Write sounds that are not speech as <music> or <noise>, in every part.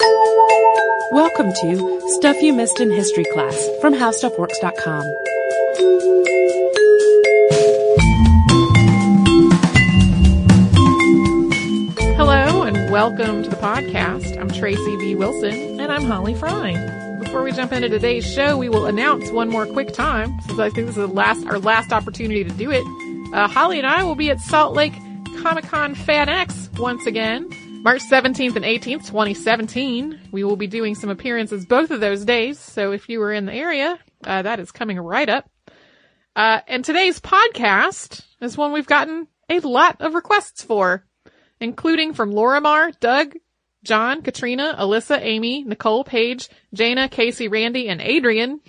Welcome to Stuff You Missed in History Class from HowStuffWorks.com. Hello and welcome to the podcast. I'm Tracy V. Wilson. And I'm Holly Fry. Before we jump into today's show, we will announce one more quick time, since I think this is the last our last opportunity to do it. Uh, Holly and I will be at Salt Lake Comic Con Fan X once again. March 17th and 18th, 2017. We will be doing some appearances both of those days. So if you were in the area, uh, that is coming right up. Uh, and today's podcast is one we've gotten a lot of requests for, including from Laura Mar, Doug, John, Katrina, Alyssa, Amy, Nicole, Paige, Jana, Casey, Randy, and Adrian.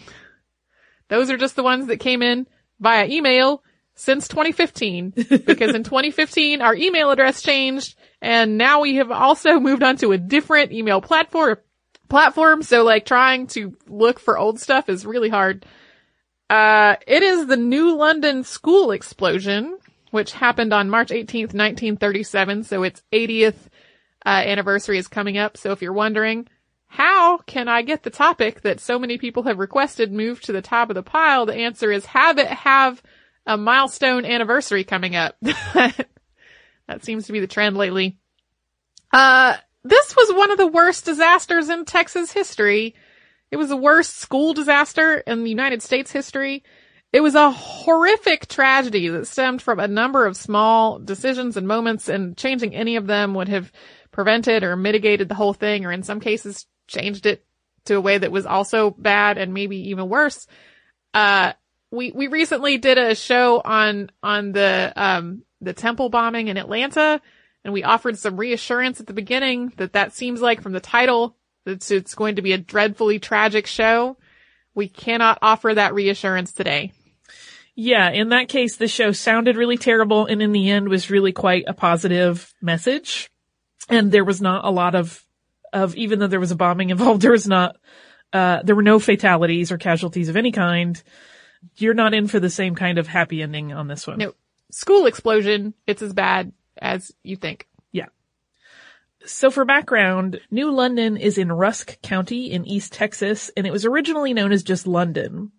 Those are just the ones that came in via email since 2015. <laughs> because in 2015, our email address changed and now we have also moved on to a different email platform, platform. So like trying to look for old stuff is really hard. Uh, it is the New London school explosion, which happened on March 18th, 1937. So its 80th uh, anniversary is coming up. So if you're wondering, how can I get the topic that so many people have requested moved to the top of the pile? The answer is have it have a milestone anniversary coming up. <laughs> That seems to be the trend lately. Uh, this was one of the worst disasters in Texas history. It was the worst school disaster in the United States history. It was a horrific tragedy that stemmed from a number of small decisions and moments and changing any of them would have prevented or mitigated the whole thing or in some cases changed it to a way that was also bad and maybe even worse. Uh, we, we recently did a show on, on the, um, the temple bombing in Atlanta, and we offered some reassurance at the beginning that that seems like from the title that it's going to be a dreadfully tragic show. We cannot offer that reassurance today. Yeah, in that case, the show sounded really terrible and in the end was really quite a positive message. And there was not a lot of, of, even though there was a bombing <laughs> involved, there was not, uh, there were no fatalities or casualties of any kind. You're not in for the same kind of happy ending on this one. No school explosion, it's as bad as you think. Yeah. So for background, New London is in Rusk County in East Texas, and it was originally known as just London.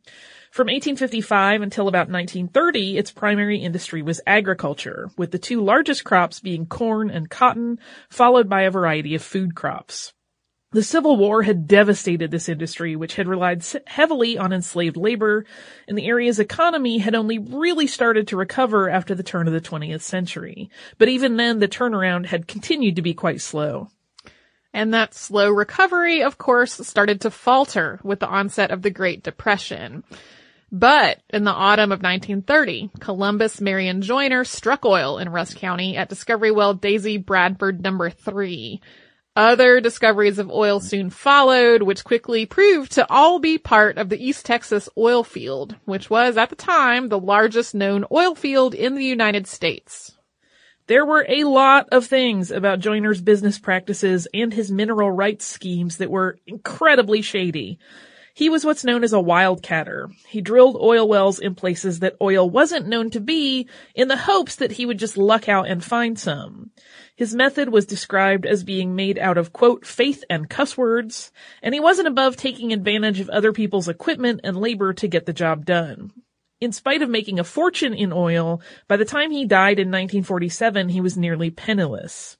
From 1855 until about 1930, its primary industry was agriculture, with the two largest crops being corn and cotton, followed by a variety of food crops. The Civil War had devastated this industry, which had relied heavily on enslaved labor, and the area's economy had only really started to recover after the turn of the 20th century. But even then, the turnaround had continued to be quite slow. And that slow recovery, of course, started to falter with the onset of the Great Depression. But in the autumn of 1930, Columbus Marion Joiner struck oil in Rusk County at Discovery Well Daisy Bradford number 3. Other discoveries of oil soon followed, which quickly proved to all be part of the East Texas oil field, which was at the time the largest known oil field in the United States. There were a lot of things about Joiner's business practices and his mineral rights schemes that were incredibly shady. He was what's known as a wildcatter. He drilled oil wells in places that oil wasn't known to be in the hopes that he would just luck out and find some. His method was described as being made out of quote, faith and cuss words, and he wasn't above taking advantage of other people's equipment and labor to get the job done. In spite of making a fortune in oil, by the time he died in 1947, he was nearly penniless.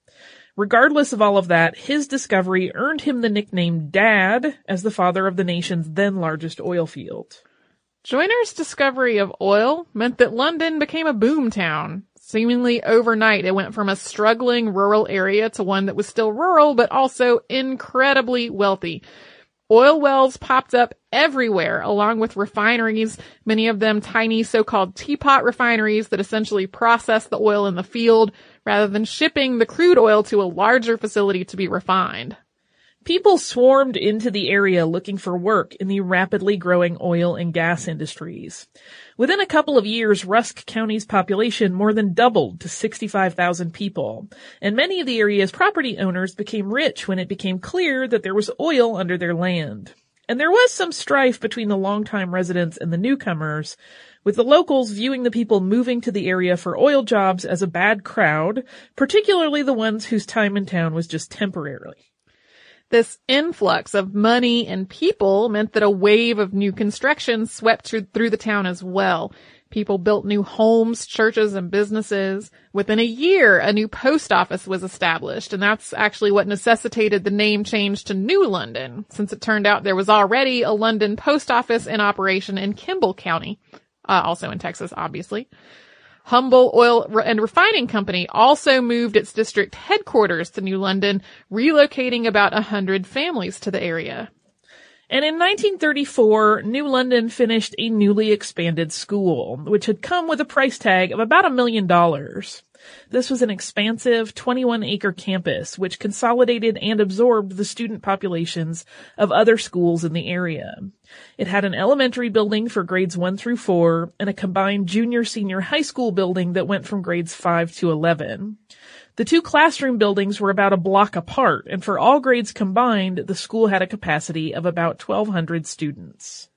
Regardless of all of that, his discovery earned him the nickname Dad as the father of the nation's then largest oil field. Joiner's discovery of oil meant that London became a boom town. Seemingly overnight, it went from a struggling rural area to one that was still rural, but also incredibly wealthy. Oil wells popped up everywhere, along with refineries, many of them tiny so-called teapot refineries that essentially process the oil in the field rather than shipping the crude oil to a larger facility to be refined. People swarmed into the area looking for work in the rapidly growing oil and gas industries. Within a couple of years, Rusk County's population more than doubled to 65,000 people, and many of the area's property owners became rich when it became clear that there was oil under their land. And there was some strife between the longtime residents and the newcomers, with the locals viewing the people moving to the area for oil jobs as a bad crowd, particularly the ones whose time in town was just temporary. This influx of money and people meant that a wave of new construction swept through the town as well. People built new homes, churches, and businesses. Within a year, a new post office was established, and that's actually what necessitated the name change to New London, since it turned out there was already a London post office in operation in Kimble County, uh, also in Texas, obviously. Humble Oil and Refining Company also moved its district headquarters to New London, relocating about a hundred families to the area. And in 1934, New London finished a newly expanded school, which had come with a price tag of about a million dollars. This was an expansive 21 acre campus which consolidated and absorbed the student populations of other schools in the area. It had an elementary building for grades 1 through 4 and a combined junior senior high school building that went from grades 5 to 11. The two classroom buildings were about a block apart, and for all grades combined, the school had a capacity of about 1200 students.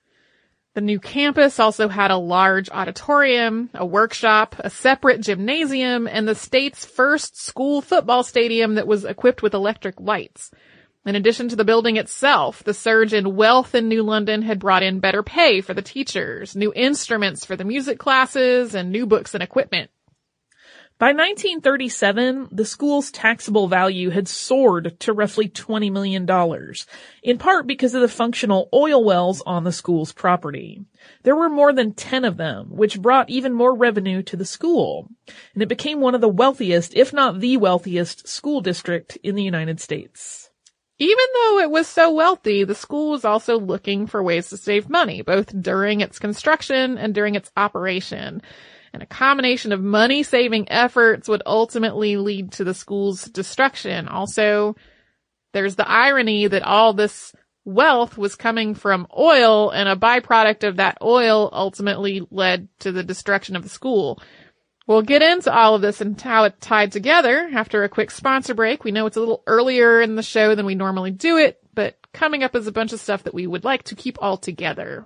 The new campus also had a large auditorium, a workshop, a separate gymnasium, and the state's first school football stadium that was equipped with electric lights. In addition to the building itself, the surge in wealth in New London had brought in better pay for the teachers, new instruments for the music classes, and new books and equipment. By 1937, the school's taxable value had soared to roughly $20 million, in part because of the functional oil wells on the school's property. There were more than 10 of them, which brought even more revenue to the school, and it became one of the wealthiest, if not the wealthiest, school district in the United States. Even though it was so wealthy, the school was also looking for ways to save money, both during its construction and during its operation and a combination of money saving efforts would ultimately lead to the school's destruction. Also, there's the irony that all this wealth was coming from oil and a byproduct of that oil ultimately led to the destruction of the school. We'll get into all of this and how it tied together after a quick sponsor break. We know it's a little earlier in the show than we normally do it, but coming up is a bunch of stuff that we would like to keep all together.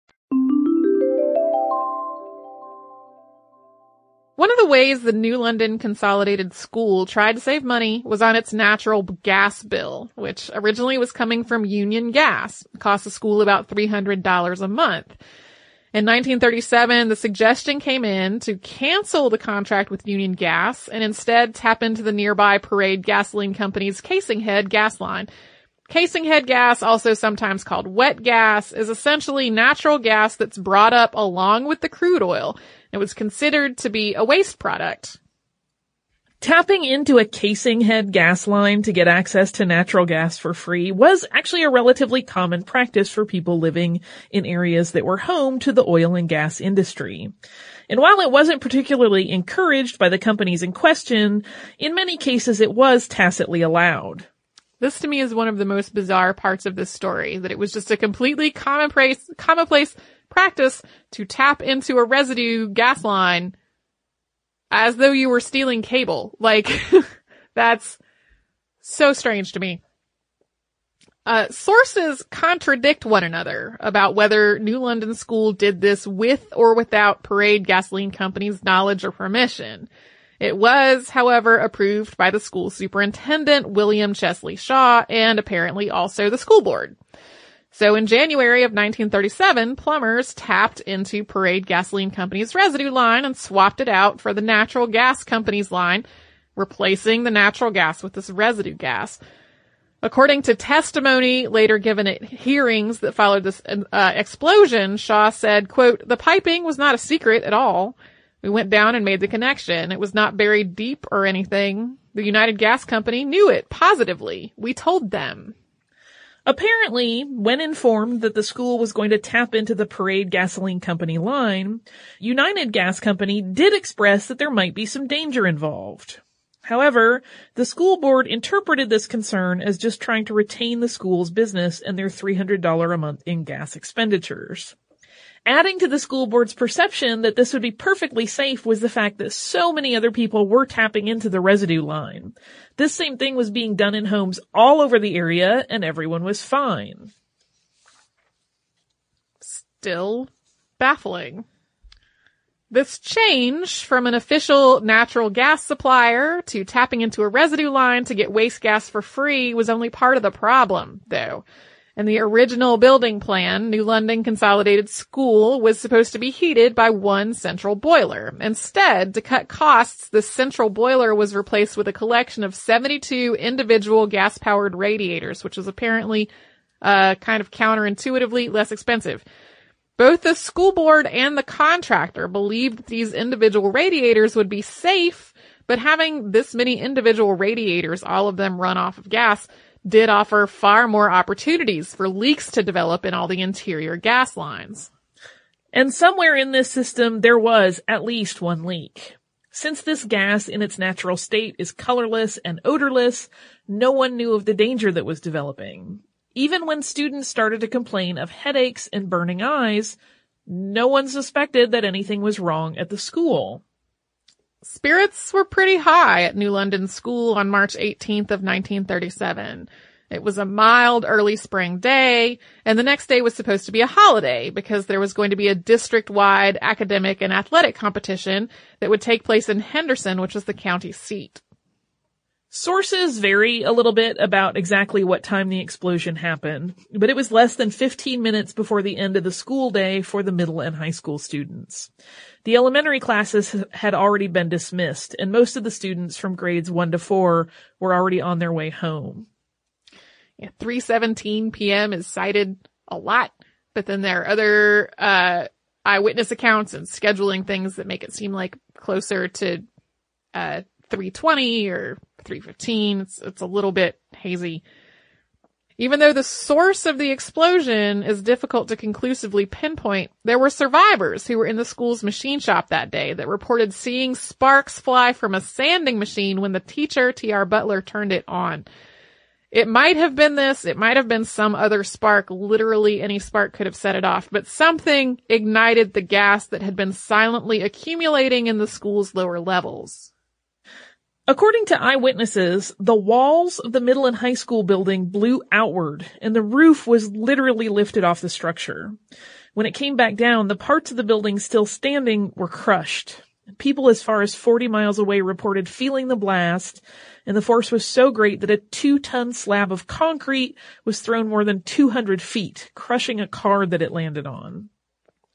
One of the ways the New London Consolidated School tried to save money was on its natural gas bill, which originally was coming from Union Gas. It cost the school about $300 a month. In 1937, the suggestion came in to cancel the contract with Union Gas and instead tap into the nearby Parade Gasoline Company's casing head gas line. Casing head gas, also sometimes called wet gas, is essentially natural gas that's brought up along with the crude oil. It was considered to be a waste product. Tapping into a casing head gas line to get access to natural gas for free was actually a relatively common practice for people living in areas that were home to the oil and gas industry. And while it wasn't particularly encouraged by the companies in question, in many cases it was tacitly allowed. This to me is one of the most bizarre parts of this story, that it was just a completely commonplace, commonplace practice to tap into a residue gas line as though you were stealing cable. Like, <laughs> that's So strange to me. Uh, sources contradict one another about whether New London School did this with or without Parade Gasoline Company's knowledge or permission. It was, however, approved by the school superintendent, William Chesley Shaw, and apparently also the school board. So in January of 1937, plumbers tapped into Parade Gasoline Company's residue line and swapped it out for the Natural Gas Company's line, replacing the natural gas with this residue gas. According to testimony later given at hearings that followed this uh, explosion, Shaw said, quote, the piping was not a secret at all. We went down and made the connection. It was not buried deep or anything. The United Gas Company knew it positively. We told them. Apparently, when informed that the school was going to tap into the Parade Gasoline Company line, United Gas Company did express that there might be some danger involved. However, the school board interpreted this concern as just trying to retain the school's business and their $300 a month in gas expenditures. Adding to the school board's perception that this would be perfectly safe was the fact that so many other people were tapping into the residue line. This same thing was being done in homes all over the area and everyone was fine. Still baffling. This change from an official natural gas supplier to tapping into a residue line to get waste gas for free was only part of the problem, though. In the original building plan, New London Consolidated School was supposed to be heated by one central boiler. Instead, to cut costs, the central boiler was replaced with a collection of 72 individual gas-powered radiators, which was apparently, uh, kind of counterintuitively less expensive. Both the school board and the contractor believed these individual radiators would be safe, but having this many individual radiators, all of them run off of gas, did offer far more opportunities for leaks to develop in all the interior gas lines. And somewhere in this system there was at least one leak. Since this gas in its natural state is colorless and odorless, no one knew of the danger that was developing. Even when students started to complain of headaches and burning eyes, no one suspected that anything was wrong at the school. Spirits were pretty high at New London School on March 18th of 1937. It was a mild early spring day, and the next day was supposed to be a holiday because there was going to be a district-wide academic and athletic competition that would take place in Henderson, which was the county seat. Sources vary a little bit about exactly what time the explosion happened, but it was less than 15 minutes before the end of the school day for the middle and high school students. The elementary classes had already been dismissed, and most of the students from grades 1 to 4 were already on their way home. Yeah, 3:17 p.m. is cited a lot, but then there are other uh, eyewitness accounts and scheduling things that make it seem like closer to uh, 320 or 315. It's, it's a little bit hazy. Even though the source of the explosion is difficult to conclusively pinpoint, there were survivors who were in the school's machine shop that day that reported seeing sparks fly from a sanding machine when the teacher, T.R. Butler, turned it on. It might have been this, it might have been some other spark, literally any spark could have set it off, but something ignited the gas that had been silently accumulating in the school's lower levels. According to eyewitnesses, the walls of the middle and high school building blew outward and the roof was literally lifted off the structure. When it came back down, the parts of the building still standing were crushed. People as far as 40 miles away reported feeling the blast, and the force was so great that a two-ton slab of concrete was thrown more than 200 feet, crushing a car that it landed on.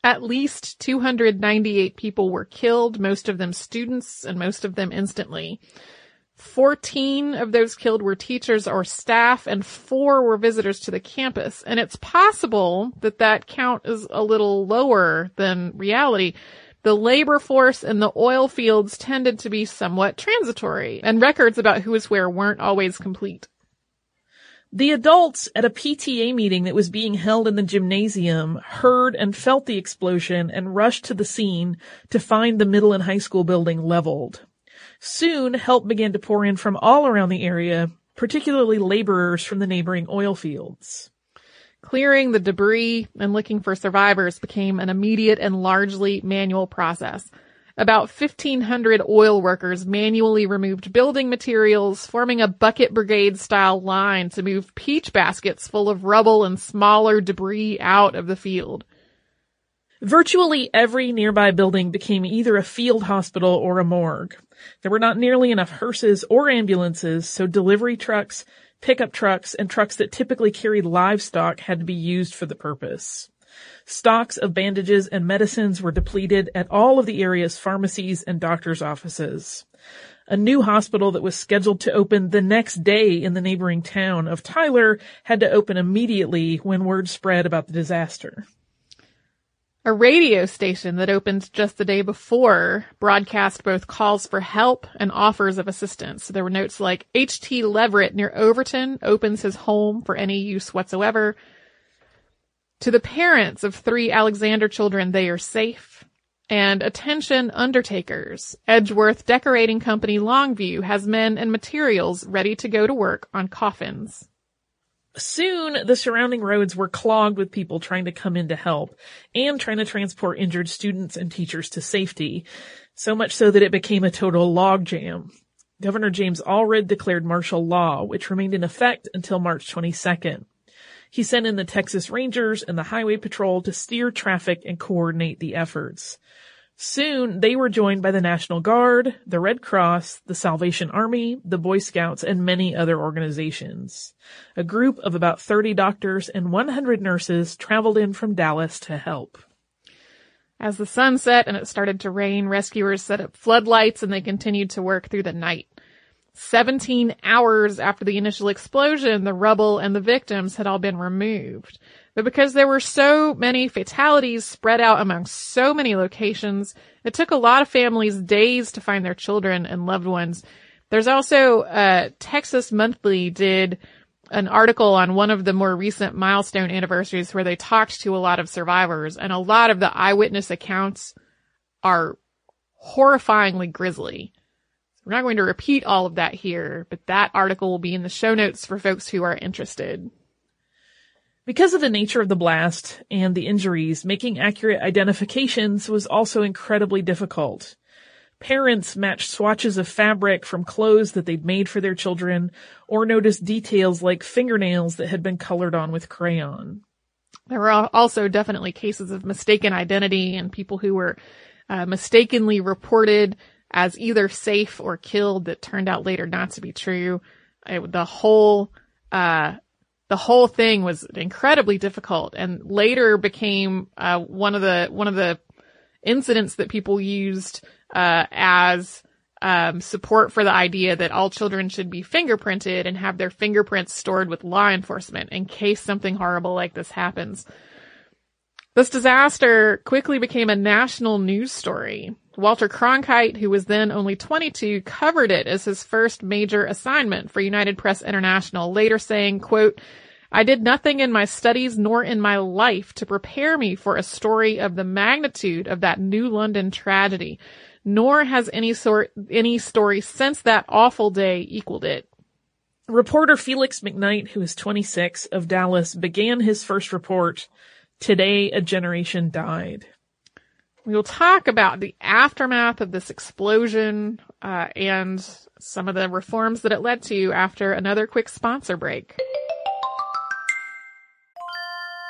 At least 298 people were killed, most of them students and most of them instantly. 14 of those killed were teachers or staff and four were visitors to the campus. And it's possible that that count is a little lower than reality. The labor force in the oil fields tended to be somewhat transitory and records about who was where weren't always complete. The adults at a PTA meeting that was being held in the gymnasium heard and felt the explosion and rushed to the scene to find the middle and high school building leveled. Soon help began to pour in from all around the area, particularly laborers from the neighboring oil fields. Clearing the debris and looking for survivors became an immediate and largely manual process. About 1,500 oil workers manually removed building materials, forming a bucket brigade style line to move peach baskets full of rubble and smaller debris out of the field. Virtually every nearby building became either a field hospital or a morgue. There were not nearly enough hearses or ambulances, so delivery trucks, pickup trucks, and trucks that typically carried livestock had to be used for the purpose. Stocks of bandages and medicines were depleted at all of the area's pharmacies and doctors' offices. A new hospital that was scheduled to open the next day in the neighboring town of Tyler had to open immediately when word spread about the disaster. A radio station that opened just the day before broadcast both calls for help and offers of assistance. So there were notes like H.T. Leverett near Overton opens his home for any use whatsoever. To the parents of three Alexander children, they are safe. And attention undertakers. Edgeworth Decorating Company Longview has men and materials ready to go to work on coffins. Soon, the surrounding roads were clogged with people trying to come in to help and trying to transport injured students and teachers to safety, so much so that it became a total logjam. Governor James Allred declared martial law, which remained in effect until March 22nd. He sent in the Texas Rangers and the Highway Patrol to steer traffic and coordinate the efforts. Soon they were joined by the National Guard, the Red Cross, the Salvation Army, the Boy Scouts, and many other organizations. A group of about 30 doctors and 100 nurses traveled in from Dallas to help. As the sun set and it started to rain, rescuers set up floodlights and they continued to work through the night. 17 hours after the initial explosion, the rubble and the victims had all been removed. But because there were so many fatalities spread out among so many locations, it took a lot of families days to find their children and loved ones. There's also, uh, Texas Monthly did an article on one of the more recent milestone anniversaries where they talked to a lot of survivors and a lot of the eyewitness accounts are horrifyingly grisly. We're not going to repeat all of that here, but that article will be in the show notes for folks who are interested. Because of the nature of the blast and the injuries, making accurate identifications was also incredibly difficult. Parents matched swatches of fabric from clothes that they'd made for their children or noticed details like fingernails that had been colored on with crayon. There were also definitely cases of mistaken identity and people who were uh, mistakenly reported as either safe or killed that turned out later not to be true. The whole, uh, the whole thing was incredibly difficult and later became, uh, one of the, one of the incidents that people used, uh, as, um, support for the idea that all children should be fingerprinted and have their fingerprints stored with law enforcement in case something horrible like this happens. This disaster quickly became a national news story. Walter Cronkite, who was then only 22, covered it as his first major assignment for United Press International, later saying, quote, I did nothing in my studies nor in my life to prepare me for a story of the magnitude of that New London tragedy, nor has any sort, any story since that awful day equaled it. Reporter Felix McKnight, who is 26 of Dallas, began his first report, Today a Generation Died. We will talk about the aftermath of this explosion uh, and some of the reforms that it led to after another quick sponsor break.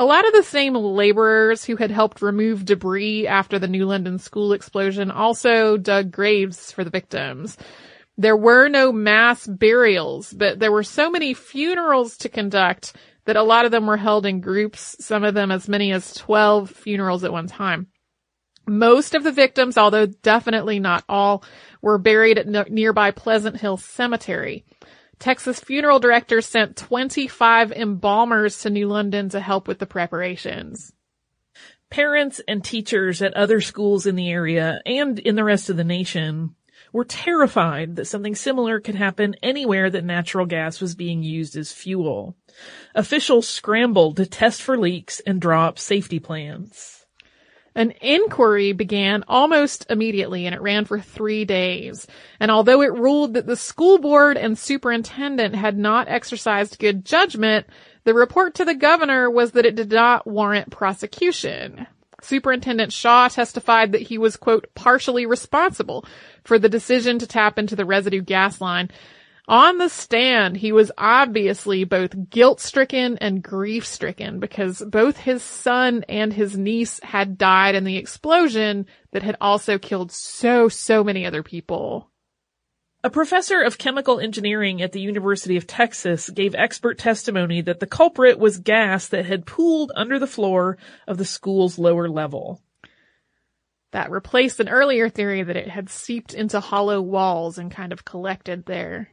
A lot of the same laborers who had helped remove debris after the New London school explosion also dug graves for the victims. There were no mass burials, but there were so many funerals to conduct that a lot of them were held in groups, some of them as many as 12 funerals at one time. Most of the victims, although definitely not all, were buried at nearby Pleasant Hill Cemetery. Texas funeral directors sent 25 embalmers to New London to help with the preparations. Parents and teachers at other schools in the area and in the rest of the nation were terrified that something similar could happen anywhere that natural gas was being used as fuel. Officials scrambled to test for leaks and draw up safety plans. An inquiry began almost immediately and it ran for three days. And although it ruled that the school board and superintendent had not exercised good judgment, the report to the governor was that it did not warrant prosecution. Superintendent Shaw testified that he was, quote, partially responsible for the decision to tap into the residue gas line. On the stand, he was obviously both guilt stricken and grief stricken because both his son and his niece had died in the explosion that had also killed so, so many other people. A professor of chemical engineering at the University of Texas gave expert testimony that the culprit was gas that had pooled under the floor of the school's lower level. That replaced an earlier theory that it had seeped into hollow walls and kind of collected there.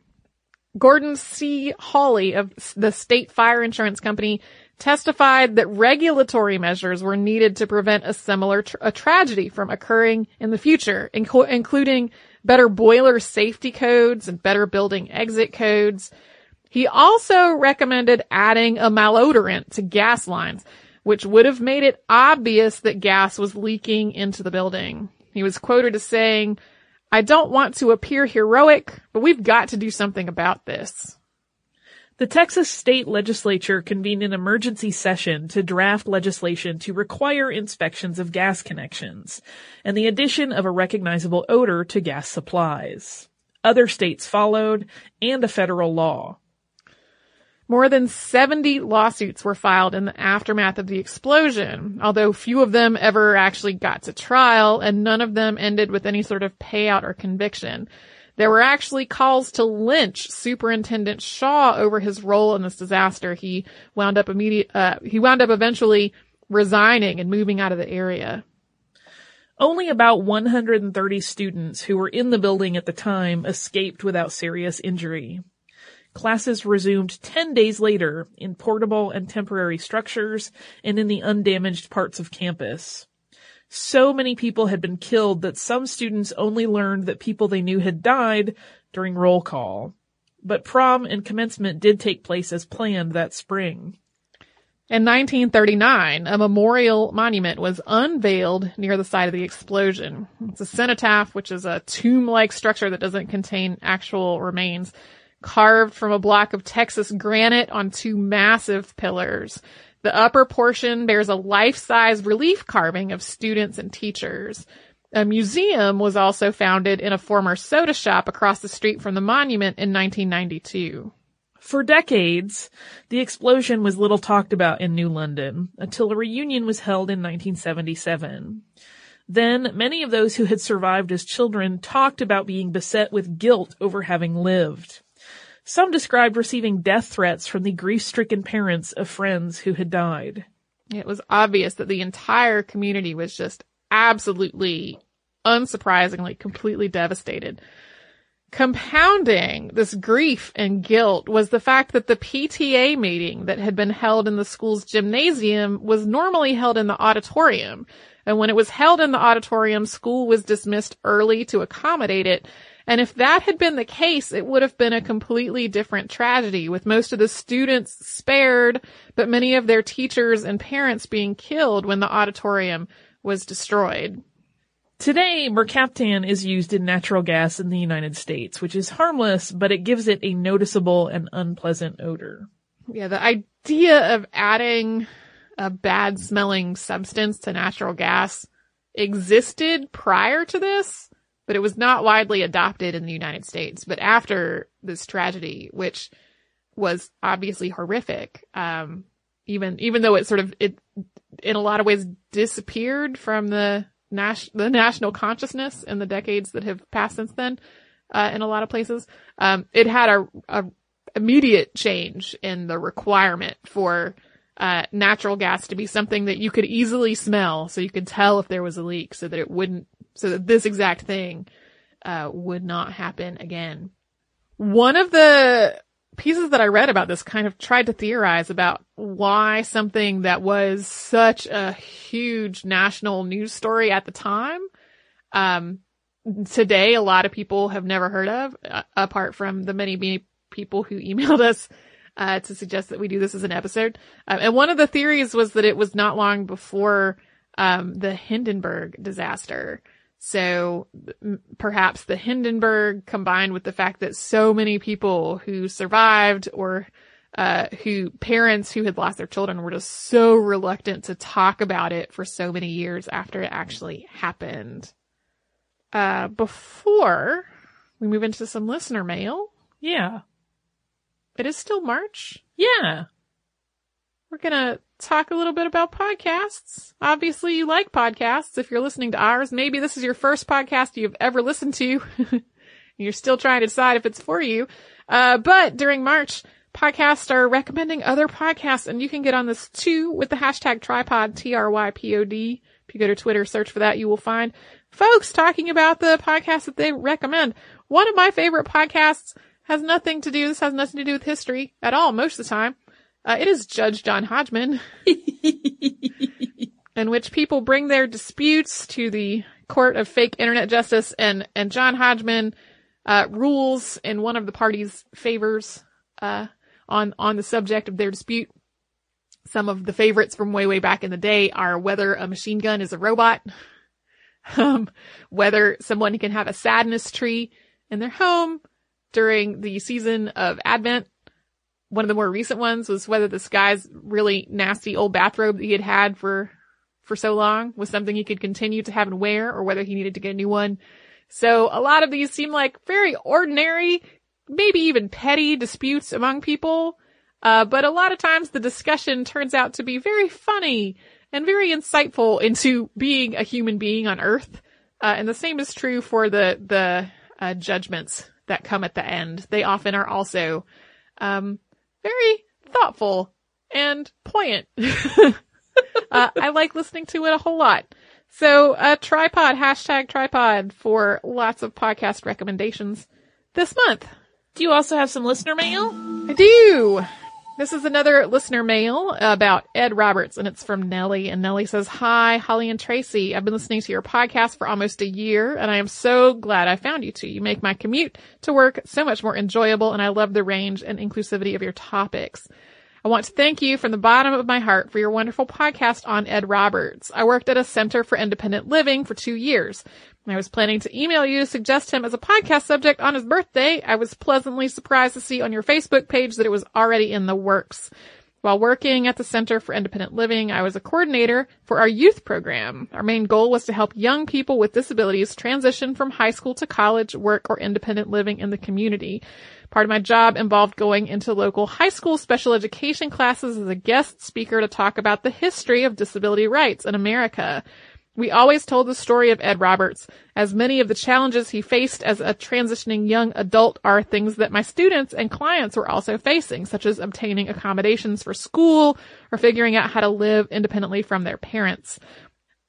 Gordon C. Hawley of the State Fire Insurance Company testified that regulatory measures were needed to prevent a similar tr- a tragedy from occurring in the future, inc- including better boiler safety codes and better building exit codes. He also recommended adding a malodorant to gas lines, which would have made it obvious that gas was leaking into the building. He was quoted as saying, I don't want to appear heroic, but we've got to do something about this. The Texas state legislature convened an emergency session to draft legislation to require inspections of gas connections and the addition of a recognizable odor to gas supplies. Other states followed and a federal law. More than 70 lawsuits were filed in the aftermath of the explosion, although few of them ever actually got to trial and none of them ended with any sort of payout or conviction. There were actually calls to lynch Superintendent Shaw over his role in this disaster. He wound up immediate, uh, he wound up eventually resigning and moving out of the area. Only about 130 students who were in the building at the time escaped without serious injury. Classes resumed 10 days later in portable and temporary structures and in the undamaged parts of campus. So many people had been killed that some students only learned that people they knew had died during roll call. But prom and commencement did take place as planned that spring. In 1939, a memorial monument was unveiled near the site of the explosion. It's a cenotaph, which is a tomb-like structure that doesn't contain actual remains, carved from a block of Texas granite on two massive pillars. The upper portion bears a life-size relief carving of students and teachers. A museum was also founded in a former soda shop across the street from the monument in 1992. For decades, the explosion was little talked about in New London until a reunion was held in 1977. Then many of those who had survived as children talked about being beset with guilt over having lived. Some described receiving death threats from the grief-stricken parents of friends who had died. It was obvious that the entire community was just absolutely, unsurprisingly, completely devastated. Compounding this grief and guilt was the fact that the PTA meeting that had been held in the school's gymnasium was normally held in the auditorium. And when it was held in the auditorium, school was dismissed early to accommodate it. And if that had been the case, it would have been a completely different tragedy with most of the students spared, but many of their teachers and parents being killed when the auditorium was destroyed. Today, mercaptan is used in natural gas in the United States, which is harmless, but it gives it a noticeable and unpleasant odor. Yeah, the idea of adding a bad smelling substance to natural gas existed prior to this, but it was not widely adopted in the United States. But after this tragedy, which was obviously horrific, um, even, even though it sort of, it, in a lot of ways disappeared from the nas- the national consciousness in the decades that have passed since then, uh, in a lot of places. Um, it had a, a immediate change in the requirement for uh, natural gas to be something that you could easily smell, so you could tell if there was a leak, so that it wouldn't, so that this exact thing uh, would not happen again. One of the pieces that I read about this kind of tried to theorize about why something that was such a huge national news story at the time, um, today a lot of people have never heard of, uh, apart from the many, many people who <laughs> emailed us, uh, to suggest that we do this as an episode. Um, and one of the theories was that it was not long before, um, the Hindenburg disaster. So perhaps the Hindenburg combined with the fact that so many people who survived or uh, who parents who had lost their children were just so reluctant to talk about it for so many years after it actually happened. Uh, before we move into some listener mail. Yeah. It is still March. Yeah. We're gonna talk a little bit about podcasts. Obviously you like podcasts. If you're listening to ours, maybe this is your first podcast you've ever listened to. <laughs> you're still trying to decide if it's for you. Uh, but during March, podcasts are recommending other podcasts and you can get on this too with the hashtag trypod, T-R-Y-P-O-D. If you go to Twitter, search for that, you will find folks talking about the podcasts that they recommend. One of my favorite podcasts has nothing to do, this has nothing to do with history at all most of the time. Uh, it is Judge John Hodgman, <laughs> in which people bring their disputes to the court of fake internet justice, and and John Hodgman uh, rules in one of the parties' favors uh, on on the subject of their dispute. Some of the favorites from way way back in the day are whether a machine gun is a robot, <laughs> um, whether someone can have a sadness tree in their home during the season of Advent one of the more recent ones was whether this guy's really nasty old bathrobe that he had had for, for so long was something he could continue to have and wear or whether he needed to get a new one. So a lot of these seem like very ordinary, maybe even petty disputes among people. Uh, but a lot of times the discussion turns out to be very funny and very insightful into being a human being on earth. Uh, and the same is true for the, the, uh, judgments that come at the end. They often are also, um, very thoughtful and poignant. <laughs> uh, I like listening to it a whole lot. So, uh, trypod, hashtag trypod for lots of podcast recommendations this month. Do you also have some listener mail? I do. This is another listener mail about Ed Roberts and it's from Nellie. And Nellie says, Hi, Holly and Tracy. I've been listening to your podcast for almost a year and I am so glad I found you two. You make my commute to work so much more enjoyable and I love the range and inclusivity of your topics. I want to thank you from the bottom of my heart for your wonderful podcast on Ed Roberts. I worked at a center for independent living for two years. I was planning to email you to suggest him as a podcast subject on his birthday. I was pleasantly surprised to see on your Facebook page that it was already in the works. While working at the Center for Independent Living, I was a coordinator for our youth program. Our main goal was to help young people with disabilities transition from high school to college, work, or independent living in the community. Part of my job involved going into local high school special education classes as a guest speaker to talk about the history of disability rights in America. We always told the story of Ed Roberts, as many of the challenges he faced as a transitioning young adult are things that my students and clients were also facing, such as obtaining accommodations for school or figuring out how to live independently from their parents.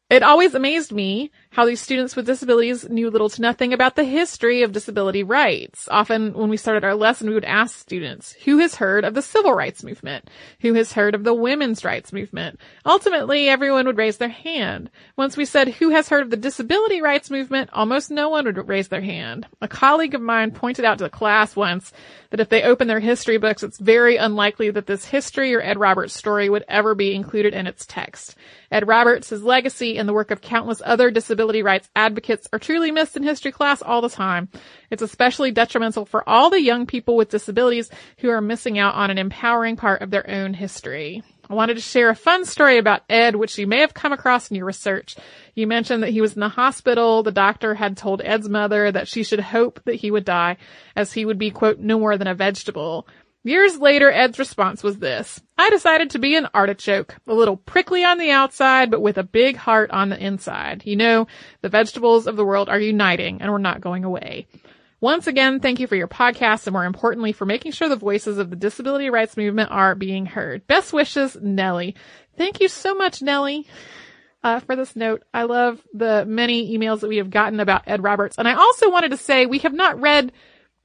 It always amazed me how these students with disabilities knew little to nothing about the history of disability rights. Often when we started our lesson, we would ask students, who has heard of the civil rights movement? Who has heard of the women's rights movement? Ultimately, everyone would raise their hand. Once we said, who has heard of the disability rights movement? Almost no one would raise their hand. A colleague of mine pointed out to the class once that if they open their history books, it's very unlikely that this history or Ed Roberts story would ever be included in its text. Ed Roberts' his legacy and the work of countless other disability rights advocates are truly missed in history class all the time. It's especially detrimental for all the young people with disabilities who are missing out on an empowering part of their own history. I wanted to share a fun story about Ed, which you may have come across in your research. You mentioned that he was in the hospital. The doctor had told Ed's mother that she should hope that he would die as he would be, quote, no more than a vegetable. Years later, Ed's response was this. I decided to be an artichoke, a little prickly on the outside, but with a big heart on the inside. You know, the vegetables of the world are uniting and we're not going away. Once again, thank you for your podcast and more importantly for making sure the voices of the disability rights movement are being heard. Best wishes, Nellie. Thank you so much, Nellie. Uh, for this note. I love the many emails that we have gotten about Ed Roberts. And I also wanted to say we have not read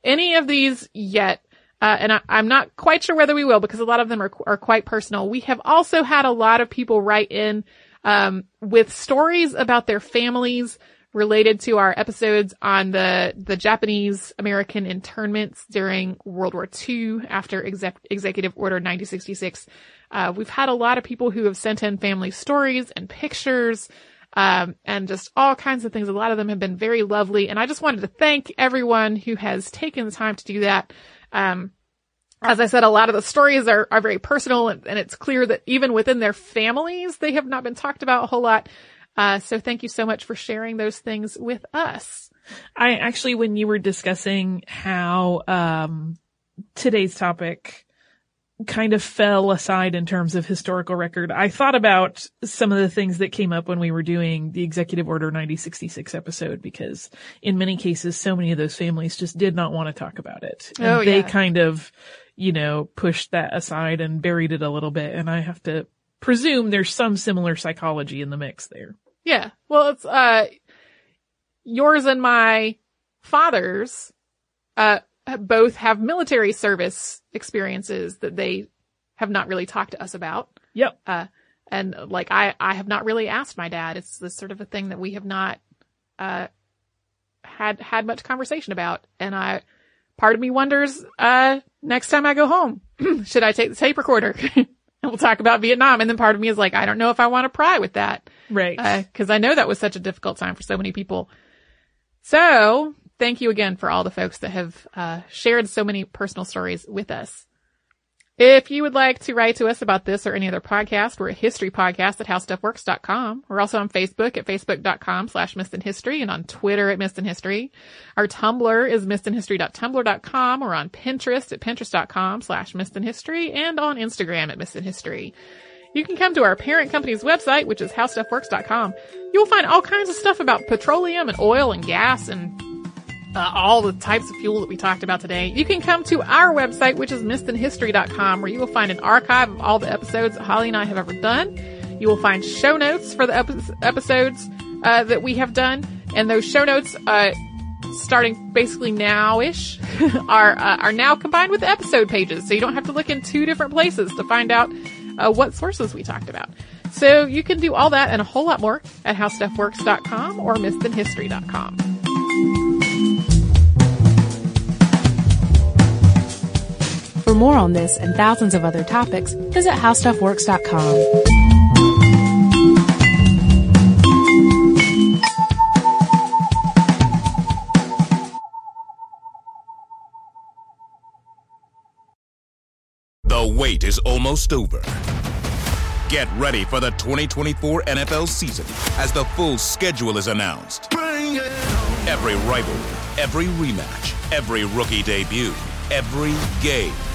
any of these yet. Uh, and I, am not quite sure whether we will because a lot of them are, are quite personal. We have also had a lot of people write in, um, with stories about their families related to our episodes on the, the Japanese American internments during World War II after exec- Executive Order 9066. Uh, we've had a lot of people who have sent in family stories and pictures, um, and just all kinds of things. A lot of them have been very lovely. And I just wanted to thank everyone who has taken the time to do that. Um, as I said, a lot of the stories are, are very personal and, and, it's clear that even within their families, they have not been talked about a whole lot. Uh, so thank you so much for sharing those things with us. I actually, when you were discussing how, um, today's topic kind of fell aside in terms of historical record. I thought about some of the things that came up when we were doing the Executive Order 9066 episode because in many cases, so many of those families just did not want to talk about it. And oh, they yeah. kind of, you know, pushed that aside and buried it a little bit. And I have to presume there's some similar psychology in the mix there. Yeah. Well, it's, uh, yours and my father's, uh, both have military service experiences that they have not really talked to us about. Yep. Uh, and like I, I have not really asked my dad. It's this sort of a thing that we have not, uh, had, had much conversation about. And I, part of me wonders, uh, next time I go home, <clears throat> should I take the tape recorder? and <laughs> we'll talk about Vietnam. And then part of me is like, I don't know if I want to pry with that. Right. Uh, cause I know that was such a difficult time for so many people. So thank you again for all the folks that have uh, shared so many personal stories with us. If you would like to write to us about this or any other podcast, we're a history podcast at howstuffworks.com. We're also on Facebook at facebook.com slash missedinhistory and on Twitter at missedinhistory. Our Tumblr is missedinhistory.tumblr.com. We're on Pinterest at pinterest.com slash missedinhistory and on Instagram at missedinhistory. You can come to our parent company's website, which is howstuffworks.com. You'll find all kinds of stuff about petroleum and oil and gas and uh, all the types of fuel that we talked about today, you can come to our website, which is missedinhistory.com, where you will find an archive of all the episodes that Holly and I have ever done. You will find show notes for the epi- episodes uh, that we have done, and those show notes, uh, starting basically now-ish, <laughs> are uh, are now combined with episode pages, so you don't have to look in two different places to find out uh, what sources we talked about. So you can do all that and a whole lot more at howstuffworks.com or missedinhistory.com. more on this and thousands of other topics, visit howstuffworks.com. The wait is almost over. Get ready for the 2024 NFL season as the full schedule is announced. Every rivalry, every rematch, every rookie debut, every game